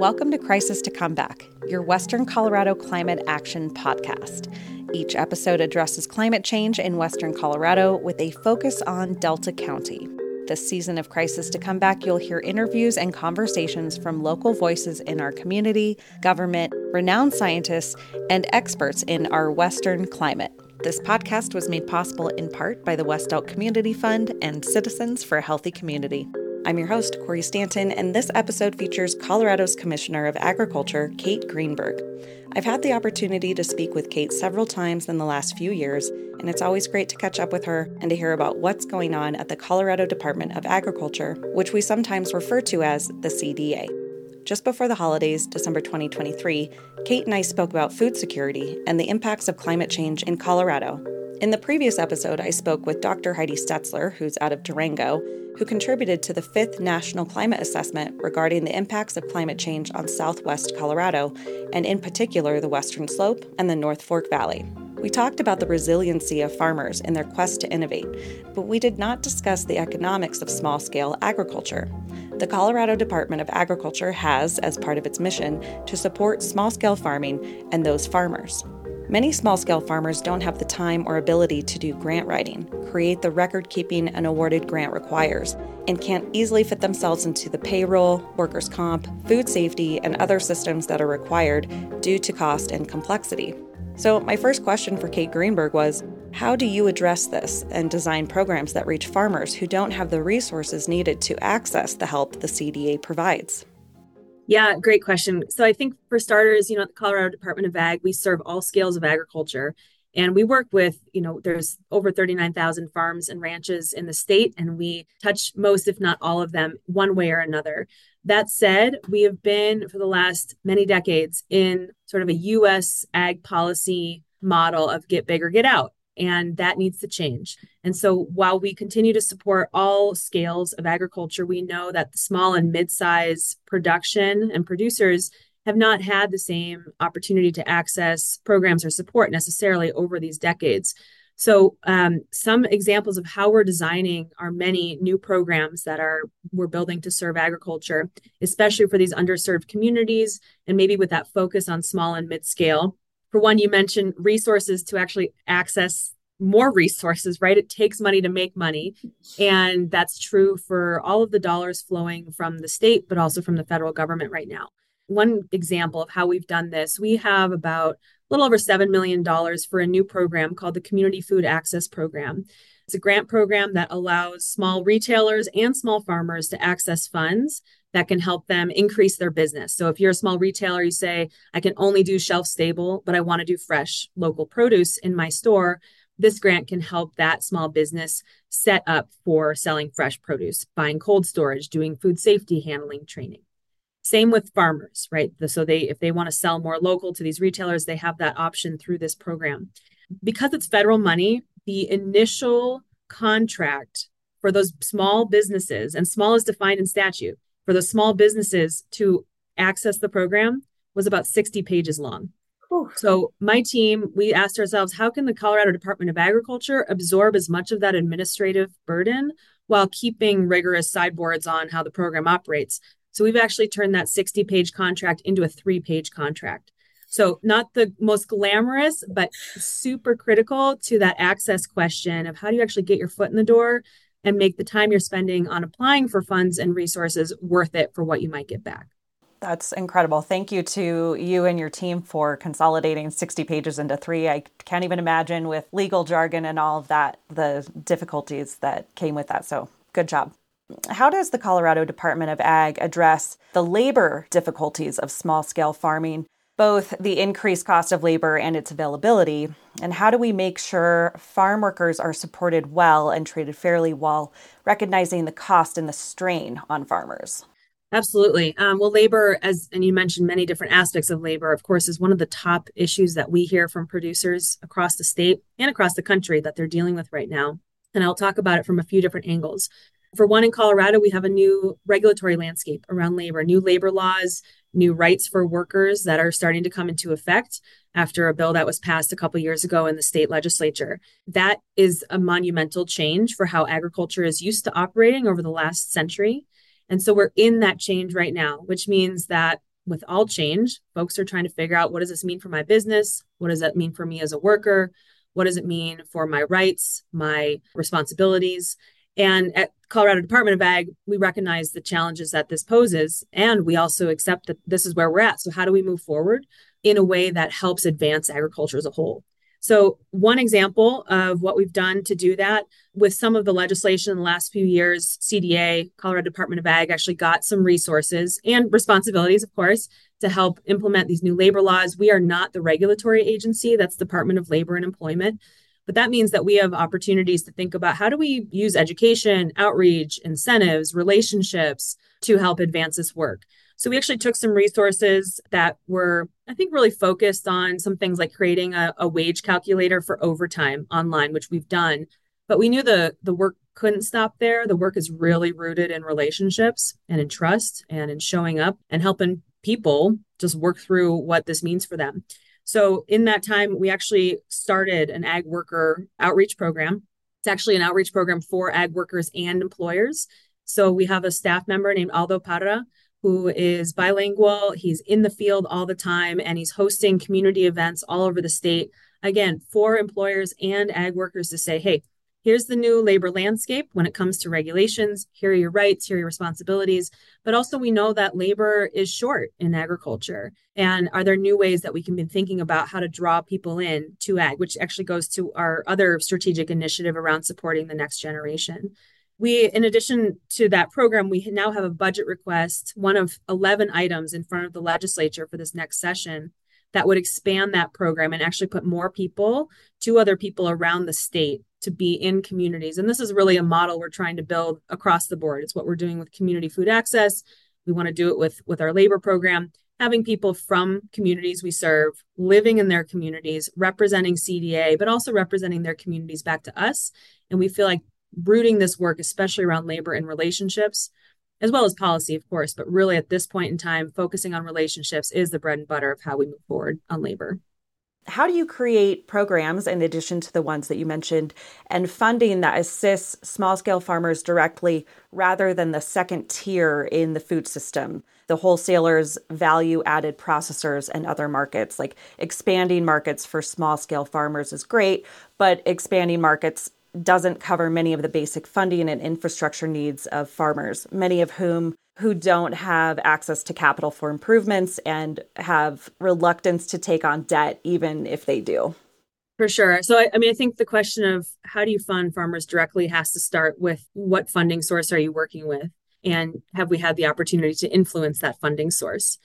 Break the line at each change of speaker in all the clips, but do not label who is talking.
Welcome to Crisis to Comeback, your Western Colorado Climate Action podcast. Each episode addresses climate change in Western Colorado with a focus on Delta County. This season of Crisis to Comeback, you'll hear interviews and conversations from local voices in our community, government, renowned scientists, and experts in our Western climate. This podcast was made possible in part by the West Elk Community Fund and Citizens for a Healthy Community. I'm your host, Corey Stanton, and this episode features Colorado's Commissioner of Agriculture, Kate Greenberg. I've had the opportunity to speak with Kate several times in the last few years, and it's always great to catch up with her and to hear about what's going on at the Colorado Department of Agriculture, which we sometimes refer to as the CDA. Just before the holidays, December 2023, Kate and I spoke about food security and the impacts of climate change in Colorado. In the previous episode, I spoke with Dr. Heidi Steltzer, who's out of Durango, who contributed to the fifth National Climate Assessment regarding the impacts of climate change on southwest Colorado, and in particular the Western Slope and the North Fork Valley. We talked about the resiliency of farmers in their quest to innovate, but we did not discuss the economics of small scale agriculture. The Colorado Department of Agriculture has, as part of its mission, to support small scale farming and those farmers. Many small scale farmers don't have the time or ability to do grant writing, create the record keeping an awarded grant requires, and can't easily fit themselves into the payroll, workers' comp, food safety, and other systems that are required due to cost and complexity. So, my first question for Kate Greenberg was How do you address this and design programs that reach farmers who don't have the resources needed to access the help the CDA provides?
Yeah, great question. So, I think for starters, you know, at the Colorado Department of Ag, we serve all scales of agriculture. And we work with, you know, there's over 39,000 farms and ranches in the state, and we touch most, if not all of them, one way or another. That said, we have been for the last many decades in sort of a US ag policy model of get big or get out. And that needs to change. And so while we continue to support all scales of agriculture, we know that the small and mid size production and producers have not had the same opportunity to access programs or support necessarily over these decades. So um, some examples of how we're designing our many new programs that are we're building to serve agriculture, especially for these underserved communities, and maybe with that focus on small and mid scale. For one, you mentioned resources to actually access more resources, right? It takes money to make money. And that's true for all of the dollars flowing from the state, but also from the federal government right now. One example of how we've done this, we have about a little over $7 million for a new program called the Community Food Access Program. It's a grant program that allows small retailers and small farmers to access funds that can help them increase their business. So if you're a small retailer, you say, I can only do shelf stable, but I want to do fresh local produce in my store. This grant can help that small business set up for selling fresh produce, buying cold storage, doing food safety handling training. Same with farmers, right? So they if they want to sell more local to these retailers, they have that option through this program. Because it's federal money, the initial contract for those small businesses, and small is defined in statute, for the small businesses to access the program was about 60 pages long. So my team, we asked ourselves, how can the Colorado Department of Agriculture absorb as much of that administrative burden while keeping rigorous sideboards on how the program operates? So we've actually turned that 60 page contract into a three page contract. So, not the most glamorous, but super critical to that access question of how do you actually get your foot in the door and make the time you're spending on applying for funds and resources worth it for what you might get back.
That's incredible. Thank you to you and your team for consolidating 60 pages into three. I can't even imagine with legal jargon and all of that, the difficulties that came with that. So, good job. How does the Colorado Department of Ag address the labor difficulties of small scale farming, both the increased cost of labor and its availability? And how do we make sure farm workers are supported well and treated fairly while recognizing the cost and the strain on farmers?
Absolutely. Um, well, labor, as and you mentioned many different aspects of labor, of course, is one of the top issues that we hear from producers across the state and across the country that they're dealing with right now. And I'll talk about it from a few different angles. For one, in Colorado, we have a new regulatory landscape around labor, new labor laws, new rights for workers that are starting to come into effect after a bill that was passed a couple years ago in the state legislature. That is a monumental change for how agriculture is used to operating over the last century. And so we're in that change right now, which means that with all change, folks are trying to figure out what does this mean for my business? What does that mean for me as a worker? What does it mean for my rights, my responsibilities? And at Colorado Department of Ag, we recognize the challenges that this poses, and we also accept that this is where we're at. So, how do we move forward in a way that helps advance agriculture as a whole? So, one example of what we've done to do that with some of the legislation in the last few years, CDA, Colorado Department of Ag, actually got some resources and responsibilities, of course, to help implement these new labor laws. We are not the regulatory agency, that's Department of Labor and Employment. But that means that we have opportunities to think about how do we use education, outreach, incentives, relationships to help advance this work. So we actually took some resources that were, I think, really focused on some things like creating a, a wage calculator for overtime online, which we've done. But we knew the the work couldn't stop there. The work is really rooted in relationships and in trust and in showing up and helping people just work through what this means for them. So in that time, we actually started an ag worker outreach program. It's actually an outreach program for ag workers and employers. So we have a staff member named Aldo Parra who is bilingual. He's in the field all the time and he's hosting community events all over the state. Again, for employers and ag workers to say, hey, here's the new labor landscape when it comes to regulations. Here are your rights, here are your responsibilities. But also, we know that labor is short in agriculture. And are there new ways that we can be thinking about how to draw people in to ag, which actually goes to our other strategic initiative around supporting the next generation? We, in addition to that program, we now have a budget request, one of 11 items in front of the legislature for this next session that would expand that program and actually put more people, two other people around the state to be in communities. And this is really a model we're trying to build across the board. It's what we're doing with community food access. We want to do it with, with our labor program, having people from communities we serve living in their communities, representing CDA, but also representing their communities back to us. And we feel like rooting this work, especially around labor and relationships, as well as policy, of course, but really at this point in time, focusing on relationships is the bread and butter of how we move forward on labor
how do you create programs in addition to the ones that you mentioned and funding that assists small scale farmers directly rather than the second tier in the food system? The wholesalers value added processors and other markets. Like expanding markets for small scale farmers is great but expanding markets doesn't cover many of the basic funding and infrastructure needs of farmers many of whom who don't have access to capital for improvements and have reluctance to take on debt, even if they do.
For sure. So, I, I, mean, I think the question of how do you fund farmers directly has to start with what funding source are you working with? And have we had the opportunity to influence that funding source?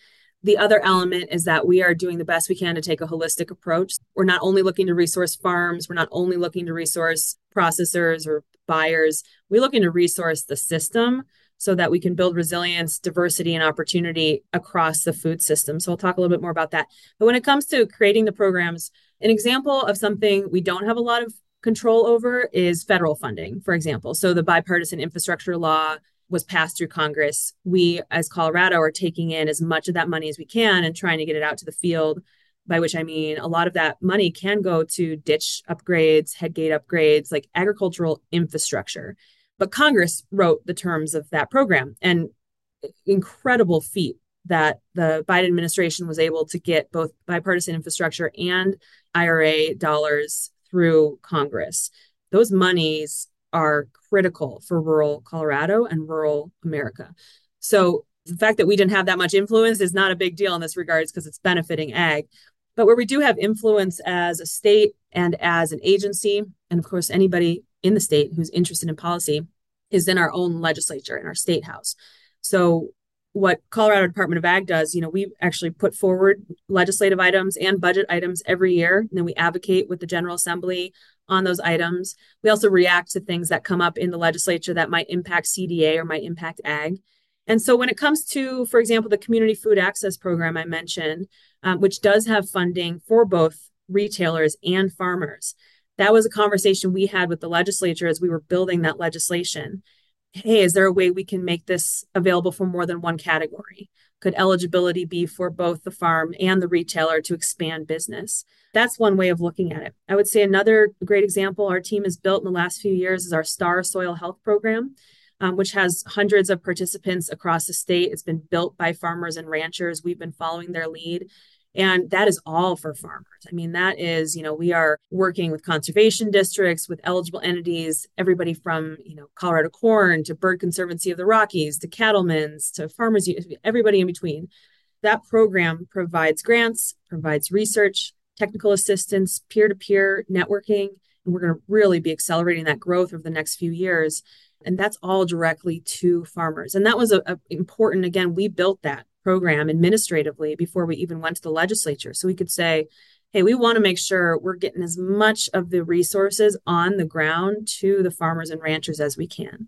The other element is that we are doing the best we can to take a holistic approach. We're not only looking to resource farms, we're not only looking to resource processors or buyers, we're looking to resource the system so that we can build resilience, diversity, and opportunity across the food system. So I'll talk a little bit more about that. But when it comes to creating the programs, an example of something we don't have a lot of control over is federal funding, for example. So the bipartisan infrastructure law was passed through Congress. We, as Colorado, are taking in as much of that money as we can and trying to get it out to the field. By which I mean a lot of that money can go to ditch upgrades, headgate upgrades, like agricultural infrastructure. But Congress wrote the terms of that program and incredible feat that the Biden administration was able to get both bipartisan infrastructure and IRA dollars through Congress. Those monies are critical for rural Colorado and rural America. So the fact that we didn't have that much influence is not a big deal in this regards because it's benefiting ag. But where we do have influence as a state and as an agency, and of course anybody in the state who's interested in policy is in our own legislature in our state house. So what Colorado Department of Ag does, you know, we actually put forward legislative items and budget items every year. And then we advocate with the General Assembly on those items. We also react to things that come up in the legislature that might impact CDA or might impact ag. And so when it comes to, for example, the Community Food Access Program I mentioned, um, which does have funding for both retailers and farmers, that was a conversation we had with the legislature as we were building that legislation. Hey, is there a way we can make this available for more than one category? Could eligibility be for both the farm and the retailer to expand business? That's one way of looking at it. I would say another great example our team has built in the last few years is our STAR Soil Health Program. um, which has hundreds of participants across the state. It's been built by farmers and ranchers. We've been following their lead. And that is all for farmers. I mean, that is, you know, we are working with conservation districts, with eligible entities, everybody from, you know, Colorado Corn to Bird Conservancy of the Rockies to cattlemen's to farmers, everybody in between. That program provides grants, provides research, technical assistance, peer to peer networking. And we're going to really be accelerating that growth over the next few years. And that's all directly to farmers. And that was a, a important, again, we built that program administratively before we even went to the legislature. So we could say, hey, we want to make sure we're getting as much of the resources on the ground to the farmers and ranchers as we can.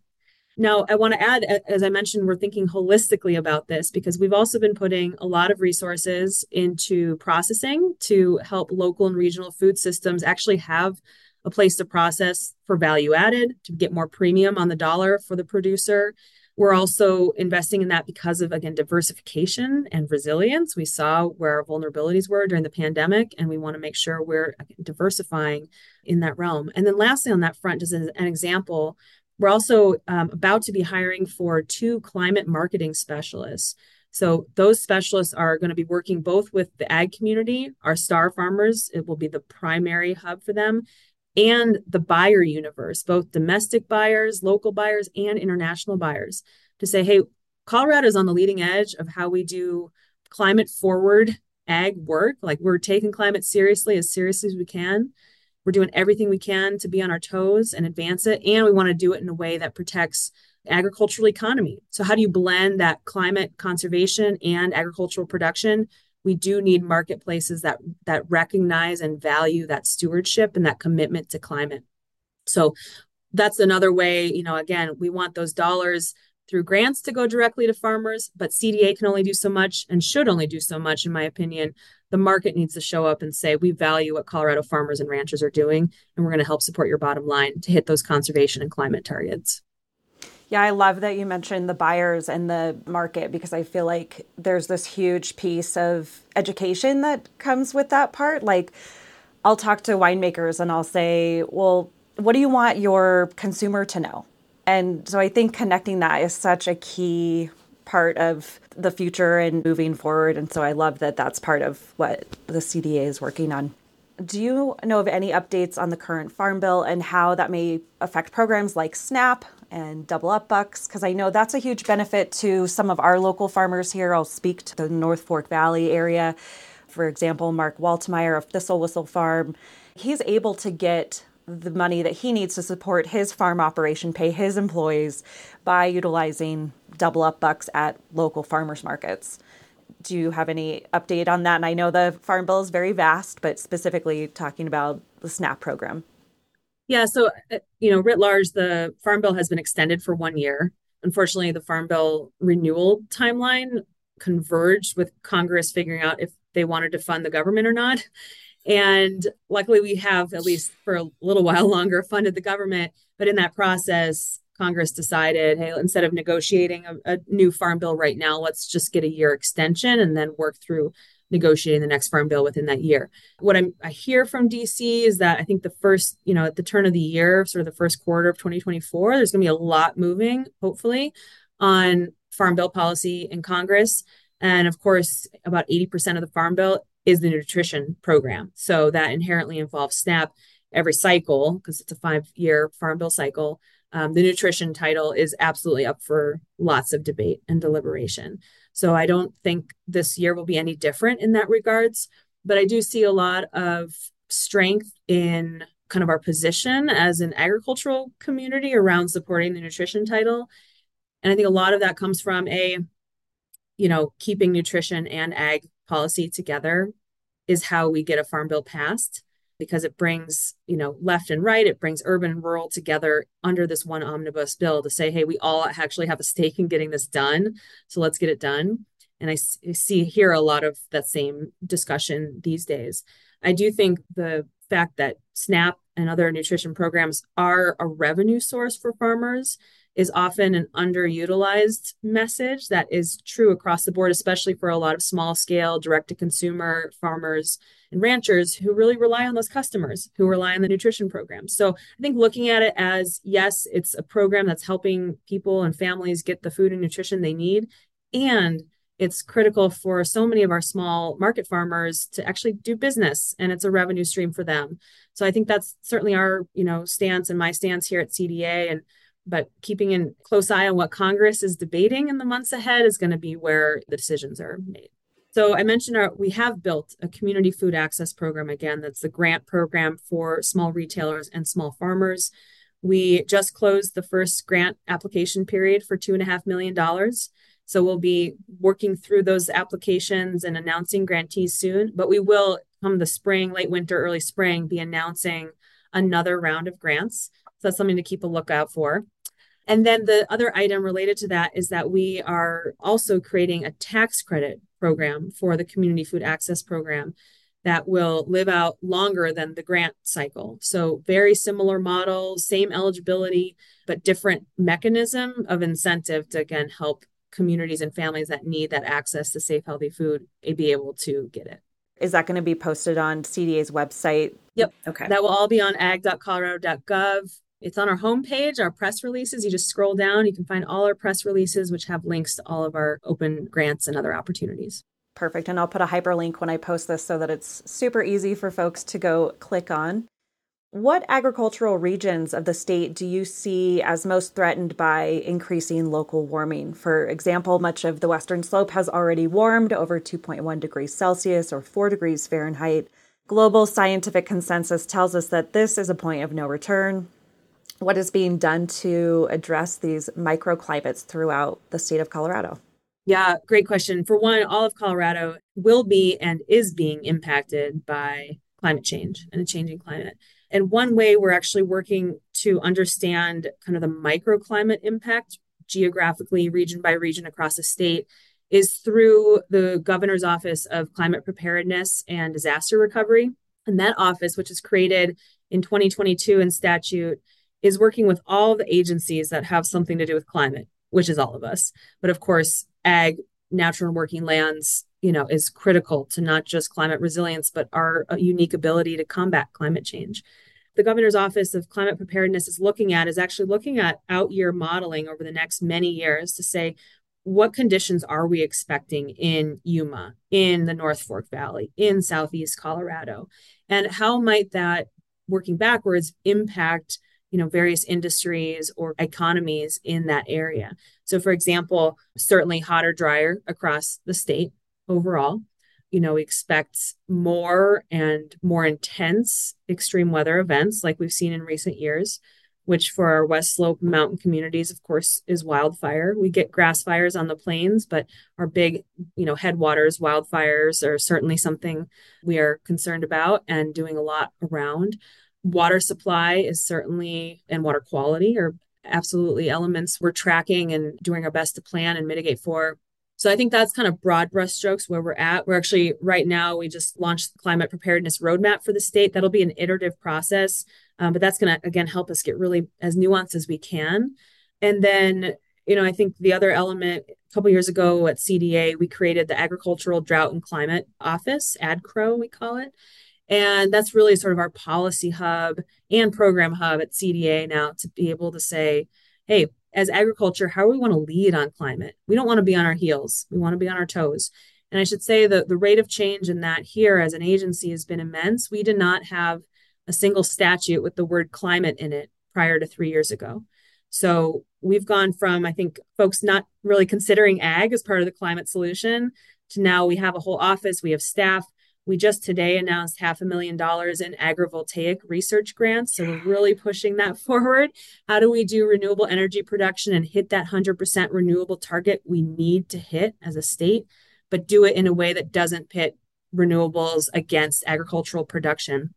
Now, I want to add, as I mentioned, we're thinking holistically about this because we've also been putting a lot of resources into processing to help local and regional food systems actually have a place to process for value added, to get more premium on the dollar for the producer, we're also investing in that because of, again, diversification and resilience. We saw where our vulnerabilities were during the pandemic, and we want to make sure we're diversifying in that realm. And then, lastly, on that front, just as an, example, we're also um, about to be hiring for two climate marketing specialists. So those specialists are going to be working both with the ag community, our star farmers, it will be the primary hub for them, and the buyer universe, both domestic buyers, local buyers, and international buyers, to say, hey, Colorado is on the leading edge of how we do climate forward ag work. Like we're taking climate seriously, as seriously as we can. We're doing everything we can to be on our toes and advance it. And we want to do it in a way that protects agricultural economy. So how do you blend that climate conservation and agricultural production we do need marketplaces that that recognize and value that stewardship and that commitment to climate. So that's another way you know again we want those dollars through grants to go directly to farmers but cda can only do so much and should only do so much in my opinion. The market needs to show up and say we value what colorado farmers and ranchers are doing and we're going to help support your bottom line to hit those conservation and climate targets
yeah, I love that you mentioned the buyers and the market because I feel like there's this huge piece of education that comes with that part. Like, I'll talk to winemakers and I'll say, well, what do you want your consumer to know? And so I think connecting that is such a key part of the future and moving forward. And so I love that that's part of what the CDA is working on. Do you know of any updates on the current Farm Bill and how that may affect programs like SNAP and double up bucks because I know that's a huge benefit to some of our local farmers here. I'll speak to the North Fork Valley area. For example, Mark Waltermire of Thistle Whistle Farm, he's able to get the money that he needs to support his farm operation, pay his employees by utilizing double up bucks at local farmers markets. Do you have any update on that? And I know the farm bill is very vast, but specifically talking about the SNAP program.
Yeah, so uh, you know, writ large, the Farm Bill has been extended for one year. Unfortunately, the Farm Bill renewal timeline converged with Congress figuring out if they wanted to fund the government or not. And luckily, we have, at least for a little while longer, funded the government. But in that process, Congress decided, hey, instead of negotiating a, a new farm bill right now, let's just get a year extension and then work through negotiating the next farm bill within that year. What I'm, I hear from DC is that I think the first, you know, at the turn of the year, sort of the first quarter of 2024, there's going to be a lot moving, hopefully, on farm bill policy in Congress. And of course, about 80% of the farm bill is the nutrition program. So that inherently involves SNAP every cycle because it's a five year farm bill cycle. Um, the nutrition title is absolutely up for lots of debate and deliberation. So I don't think this year will be any different in that regards. But I do see a lot of strength in kind of our position as an agricultural community around supporting the nutrition title. And I think a lot of that comes from a, you know, keeping nutrition and ag policy together is how we get a farm bill passed because it brings you know left and right it brings urban and rural together under this one omnibus bill to say hey we all actually have a stake in getting this done so let's get it done. And i see here a lot of that same discussion these days. I do think the fact that snap and other nutrition programs are a revenue source for farmers is often an underutilized message that is true across the board, especially for a lot of small scale, direct to consumer farmers and ranchers who really rely on those customers, who rely on the nutrition program. So I think looking at it as yes, it's a program that's helping people and families get the food and nutrition they need. And it's critical for so many of our small market farmers to actually do business and it's a revenue stream for them so i think that's certainly our you know stance and my stance here at cda and but keeping in close eye on what Congress is debating in the months ahead is going to be where the decisions are made. So I mentioned our, we have built a community food access program again. That's the grant program for small retailers and small farmers. We just closed the first grant application period for two and a half million dollars. So we'll be working through those applications and announcing grantees soon. But we will, come the spring, late winter, early spring, be announcing another round of grants. So that's something to keep a lookout for. And then the other item related to that is that we are also creating a tax credit program for the community food access program that will live out longer than the grant cycle. So, very similar model, same eligibility, but different mechanism of incentive to again help communities and families that need that access to safe, healthy food be able to get it.
Is that going to be posted on CDA's website?
Yep. Okay. That will all be on ag.colorado.gov. It's on our homepage, our press releases. You just scroll down, you can find all our press releases, which have links to all of our open grants and other opportunities.
Perfect. And I'll put a hyperlink when I post this so that it's super easy for folks to go click on. What agricultural regions of the state do you see as most threatened by increasing local warming? For example, much of the western slope has already warmed over 2.1 degrees Celsius or 4 degrees Fahrenheit. Global scientific consensus tells us that this is a point of no return what is being done to address these microclimates throughout the state of Colorado?
Yeah, great question. For one, all of Colorado will be and is being impacted by climate change and a changing climate. And one way we're actually working to understand kind of the microclimate impact geographically, region by region across the state, is through the governor's office of climate preparedness and disaster recovery. And that office, which is created in 2022 in statute, is working with all the agencies that have something to do with climate, which is all of us. But of course, ag, natural and working lands, you know, is critical to not just climate resilience, but our uh, unique ability to combat climate change. The governor's office of climate preparedness is looking at is actually looking at out year modeling over the next many years to say what conditions are we expecting in Yuma, in the North Fork Valley, in Southeast Colorado, and how might that working backwards impact you know various industries or economies in that area. So for example certainly hotter drier across the state overall. You know we expect more and more intense extreme weather events like we've seen in recent years which for our west slope mountain communities of course is wildfire. We get grass fires on the plains but our big you know headwaters wildfires are certainly something we are concerned about and doing a lot around water supply is certainly and water quality are absolutely elements we're tracking and doing our best to plan and mitigate for so I think that's kind of broad brushstrokes where we're at. We're actually right now we just launched the climate preparedness roadmap for the state. That'll be an iterative process, um, but that's going to again help us get really as nuanced as we can. And then you know I think the other element a couple years ago at CDA we created the Agricultural Drought and Climate Office, ADCRO we call it, and that's really sort of our policy hub and program hub at CDA now to be able to say, hey, as agriculture, how do we want to lead on climate? We don't want to be on our heels. We want to be on our toes. And I should say that the rate of change in that here as an agency has been immense. We did not have a single statute with the word climate in it prior to three years ago. So we've gone from, I think, folks not really considering ag as part of the climate solution to now we have a whole office, we have staff, we just today announced half a million dollars in agrivoltaic research grants. So we're really pushing that forward. How do we do renewable energy production and hit that 100% renewable target we need to hit as a state, but do it in a way that doesn't pit renewables against agricultural production?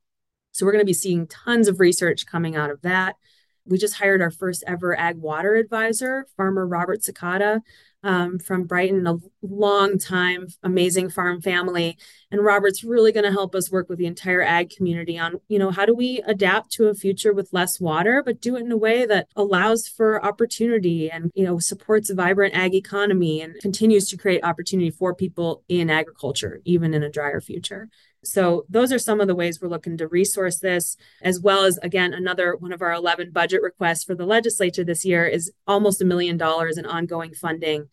So we're going to be seeing tons of research coming out of that. We just hired our first ever ag water advisor, farmer Robert Sakata um, from Brighton, long time amazing farm family. And robert's really going to help us work with the entire ag community on you know how do we adapt to a future with less water but do it in a way that allows for opportunity and you know supports a vibrant ag economy and continues to create opportunity for people in agriculture even in a drier future. So those are some of the ways we're looking to resource this, as well as again another one of our 11 budget requests for the legislature this year is almost a million dollars in ongoing funding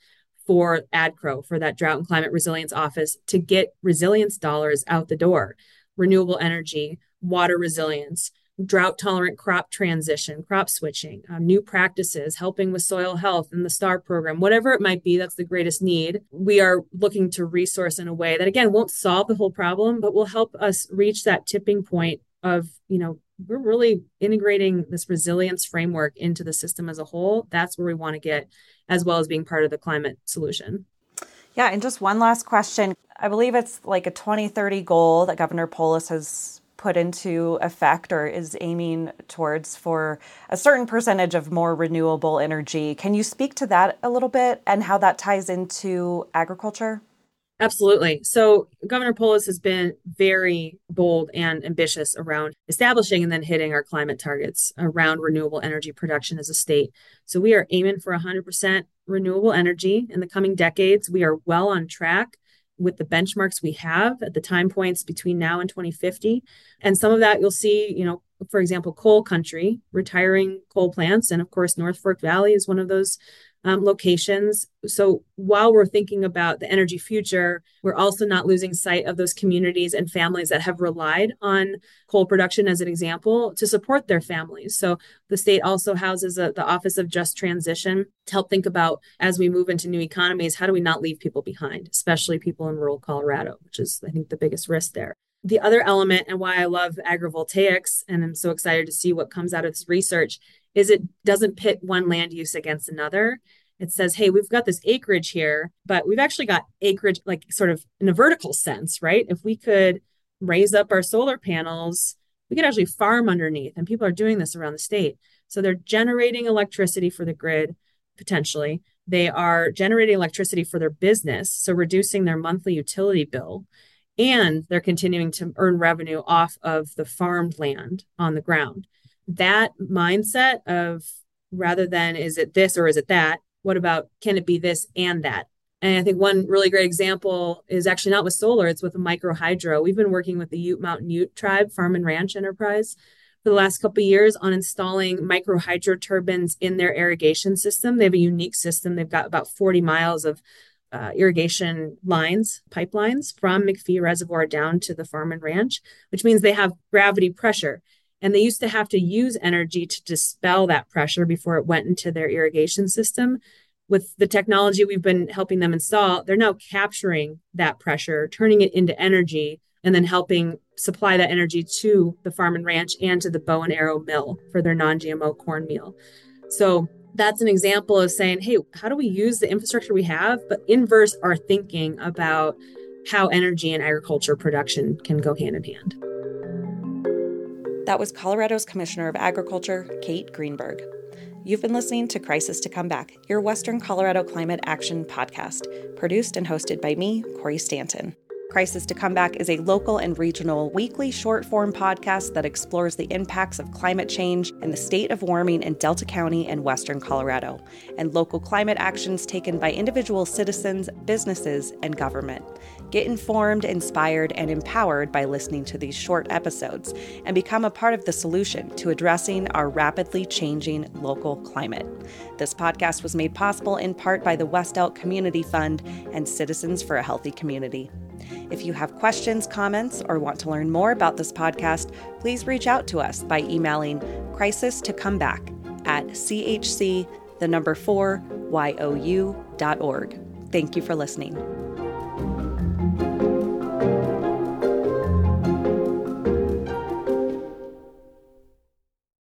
for ADCRO for that drought and climate resilience office to get resilience dollars out the door, renewable energy, water resilience, drought tolerant crop transition, crop switching, um, new practices, helping with soil health in the STAR program, whatever it might be, that's the greatest need. We are looking to resource in a way that, again, won't solve the whole problem, but will help us reach that tipping point of, you know, we're really integrating this resilience framework into the system as a whole. That's where we want to get, as well as being part of the climate solution.
Yeah, and just one last question. I believe it's like a 2030 goal that Governor Polis has put into effect or is aiming towards for a certain percentage of more renewable energy. Can you speak to that a little bit and how that ties into agriculture?
Absolutely. So, Governor Polis has been very bold and ambitious around establishing and then hitting our climate targets around renewable energy production as a state. So, we are aiming for 100% renewable energy in the coming decades. We are well on track with the benchmarks we have at the time points between now and 2050. And some of that you'll see, you know, for example, coal country, retiring coal plants. And of course, North Fork Valley is one of those um, locations. So while we're thinking about the energy future, we're also not losing sight of those communities and families that have relied on coal production as an example to support their families. So the state also houses a, the Office of Just Transition to help think about as we move into new economies, how do we not leave people behind, especially people in rural Colorado, which is, I think, the biggest risk there. The other element and why I love agrivoltaics and I'm so excited to see what comes out of this research is it doesn't pit one land use against another. It says, hey, we've got this acreage here, but we've actually got acreage like sort of in a vertical sense, right? If we could raise up our solar panels, we could actually farm underneath, and people are doing this around the state. So they're generating electricity for the grid potentially. They are generating electricity for their business, so reducing their monthly utility bill. And they're continuing to earn revenue off of the farmed land on the ground that mindset of rather than is it this or is it that, what about can it be this and that? And I think one really great example is actually not with solar, it's with a micro hydro. We've been working with the Ute Mountain Ute Tribe Farm and Ranch Enterprise for the last couple of years on installing micro hydro turbines in their irrigation system. They have a unique system. They've got about 40 miles of uh, irrigation lines, pipelines from McPhee Reservoir down to the farm and ranch, which means they have gravity pressure. And they used to have to use energy to dispel that pressure before it went into their irrigation system. With the technology we've been helping them install, they're now capturing that pressure, turning it into energy, and then helping supply that energy to the farm and ranch and to the bow and arrow mill for their non GMO corn meal. So that's an example of saying, hey, how do we use the infrastructure we have, but inverse our thinking about how energy and agriculture production can go hand in hand.
That was Colorado's Commissioner of Agriculture, Kate Greenberg. You've been listening to Crisis to Come Back, your Western Colorado Climate Action podcast, produced and hosted by me, Corey Stanton. Crisis to Come Back is a local and regional weekly short form podcast that explores the impacts of climate change and the state of warming in Delta County and Western Colorado, and local climate actions taken by individual citizens, businesses, and government. Get informed, inspired, and empowered by listening to these short episodes and become a part of the solution to addressing our rapidly changing local climate. This podcast was made possible in part by the West Elk Community Fund and Citizens for a Healthy Community. If you have questions, comments, or want to learn more about this podcast, please reach out to us by emailing crisis to come back at chc the number 4 you.org. Thank you for listening.